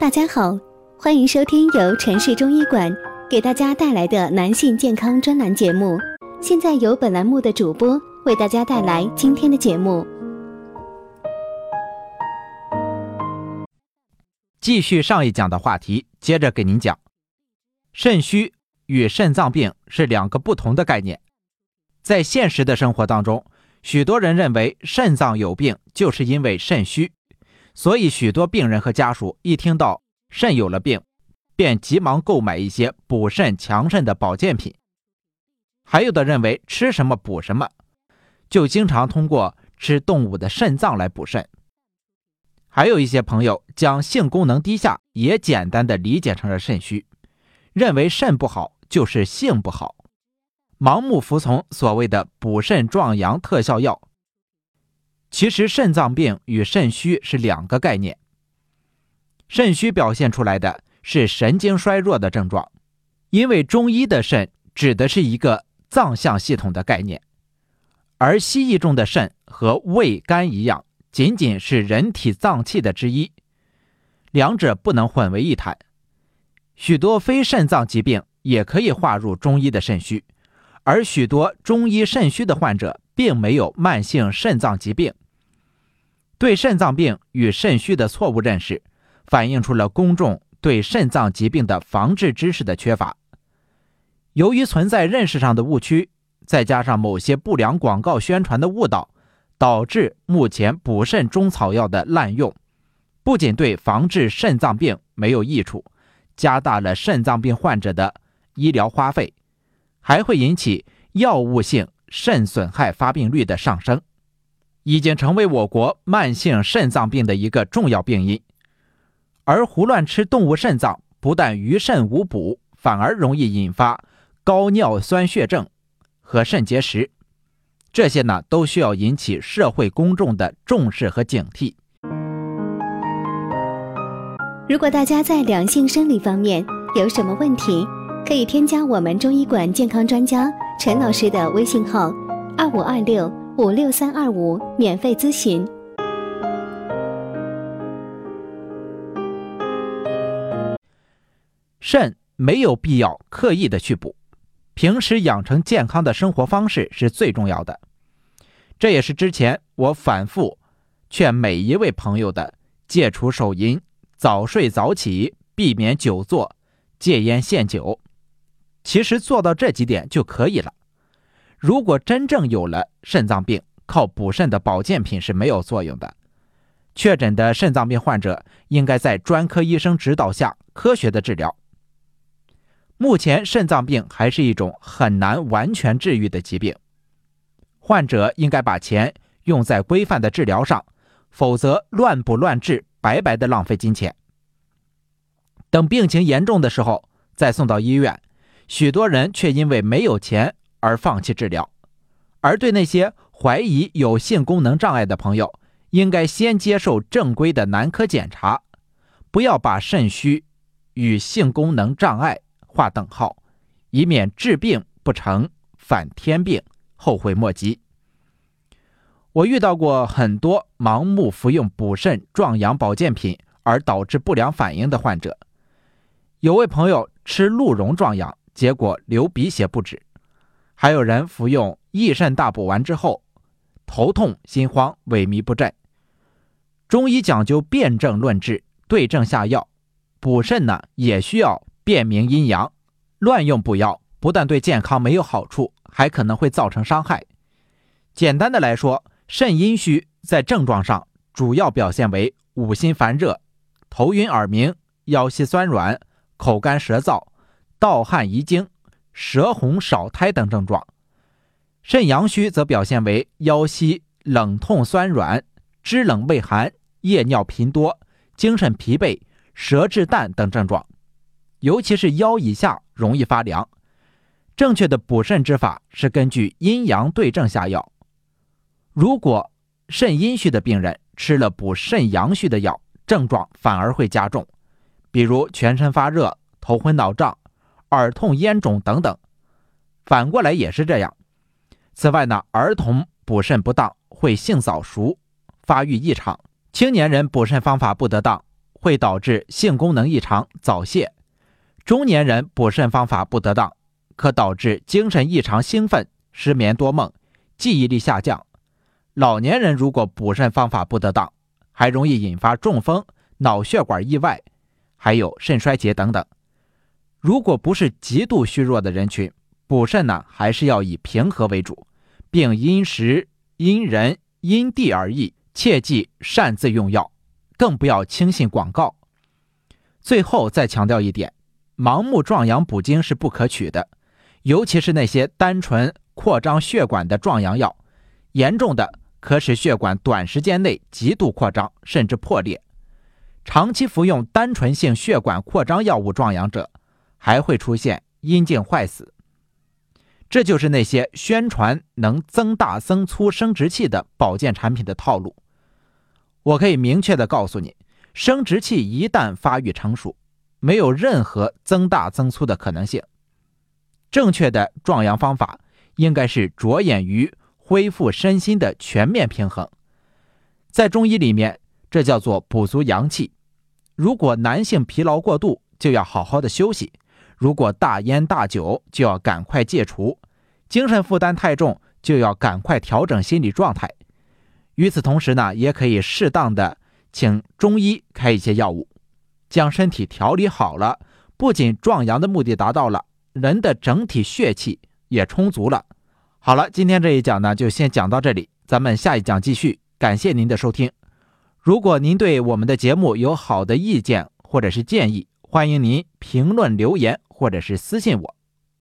大家好，欢迎收听由城市中医馆给大家带来的男性健康专栏节目。现在由本栏目的主播为大家带来今天的节目。继续上一讲的话题，接着给您讲，肾虚与肾脏病是两个不同的概念。在现实的生活当中，许多人认为肾脏有病就是因为肾虚。所以，许多病人和家属一听到肾有了病，便急忙购买一些补肾强肾的保健品。还有的认为吃什么补什么，就经常通过吃动物的肾脏来补肾。还有一些朋友将性功能低下也简单的理解成了肾虚，认为肾不好就是性不好，盲目服从所谓的补肾壮阳特效药。其实肾脏病与肾虚是两个概念。肾虚表现出来的是神经衰弱的症状，因为中医的肾指的是一个脏象系统的概念，而西医中的肾和胃、肝一样，仅仅是人体脏器的之一，两者不能混为一谈。许多非肾脏疾病也可以划入中医的肾虚，而许多中医肾虚的患者。并没有慢性肾脏疾病。对肾脏病与肾虚的错误认识，反映出了公众对肾脏疾病的防治知识的缺乏。由于存在认识上的误区，再加上某些不良广告宣传的误导，导致目前补肾中草药的滥用，不仅对防治肾脏病没有益处，加大了肾脏病患者的医疗花费，还会引起药物性。肾损害发病率的上升，已经成为我国慢性肾脏病的一个重要病因。而胡乱吃动物肾脏，不但于肾无补，反而容易引发高尿酸血症和肾结石。这些呢，都需要引起社会公众的重视和警惕。如果大家在两性生理方面有什么问题，可以添加我们中医馆健康专家。陈老师的微信号：二五二六五六三二五，免费咨询。肾没有必要刻意的去补，平时养成健康的生活方式是最重要的。这也是之前我反复劝每一位朋友的：戒除手淫，早睡早起，避免久坐，戒烟限酒。其实做到这几点就可以了。如果真正有了肾脏病，靠补肾的保健品是没有作用的。确诊的肾脏病患者应该在专科医生指导下科学的治疗。目前肾脏病还是一种很难完全治愈的疾病，患者应该把钱用在规范的治疗上，否则乱补乱治，白白的浪费金钱。等病情严重的时候再送到医院。许多人却因为没有钱而放弃治疗，而对那些怀疑有性功能障碍的朋友，应该先接受正规的男科检查，不要把肾虚与性功能障碍划等号，以免治病不成反添病，后悔莫及。我遇到过很多盲目服用补肾壮阳保健品而导致不良反应的患者，有位朋友吃鹿茸壮阳。结果流鼻血不止，还有人服用益肾大补丸之后，头痛心慌萎靡不振。中医讲究辨证论治，对症下药，补肾呢也需要辨明阴阳，乱用补药不但对健康没有好处，还可能会造成伤害。简单的来说，肾阴虚在症状上主要表现为五心烦热、头晕耳鸣、腰膝酸软、口干舌燥。盗汗遗精、舌红少苔等症状，肾阳虚则表现为腰膝冷痛酸软、肢冷畏寒、夜尿频多、精神疲惫、舌质淡等症状，尤其是腰以下容易发凉。正确的补肾之法是根据阴阳对症下药。如果肾阴虚的病人吃了补肾阳虚的药，症状反而会加重，比如全身发热、头昏脑胀。耳痛、咽肿等等，反过来也是这样。此外呢，儿童补肾不当会性早熟、发育异常；青年人补肾方法不得当会导致性功能异常、早泄；中年人补肾方法不得当，可导致精神异常、兴奋、失眠多梦、记忆力下降；老年人如果补肾方法不得当，还容易引发中风、脑血管意外，还有肾衰竭等等。如果不是极度虚弱的人群，补肾呢，还是要以平和为主，并因时、因人、因地而异，切忌擅自用药，更不要轻信广告。最后再强调一点，盲目壮阳补精是不可取的，尤其是那些单纯扩张血管的壮阳药，严重的。可使血管短时间内极度扩张，甚至破裂。长期服用单纯性血管扩张药物壮阳者，还会出现阴茎坏死。这就是那些宣传能增大增粗生殖器的保健产品的套路。我可以明确的告诉你，生殖器一旦发育成熟，没有任何增大增粗的可能性。正确的壮阳方法应该是着眼于。恢复身心的全面平衡，在中医里面，这叫做补足阳气。如果男性疲劳过度，就要好好的休息；如果大烟大酒，就要赶快戒除；精神负担太重，就要赶快调整心理状态。与此同时呢，也可以适当的请中医开一些药物，将身体调理好了，不仅壮阳的目的达到了，人的整体血气也充足了。好了，今天这一讲呢，就先讲到这里，咱们下一讲继续。感谢您的收听。如果您对我们的节目有好的意见或者是建议，欢迎您评论留言或者是私信我。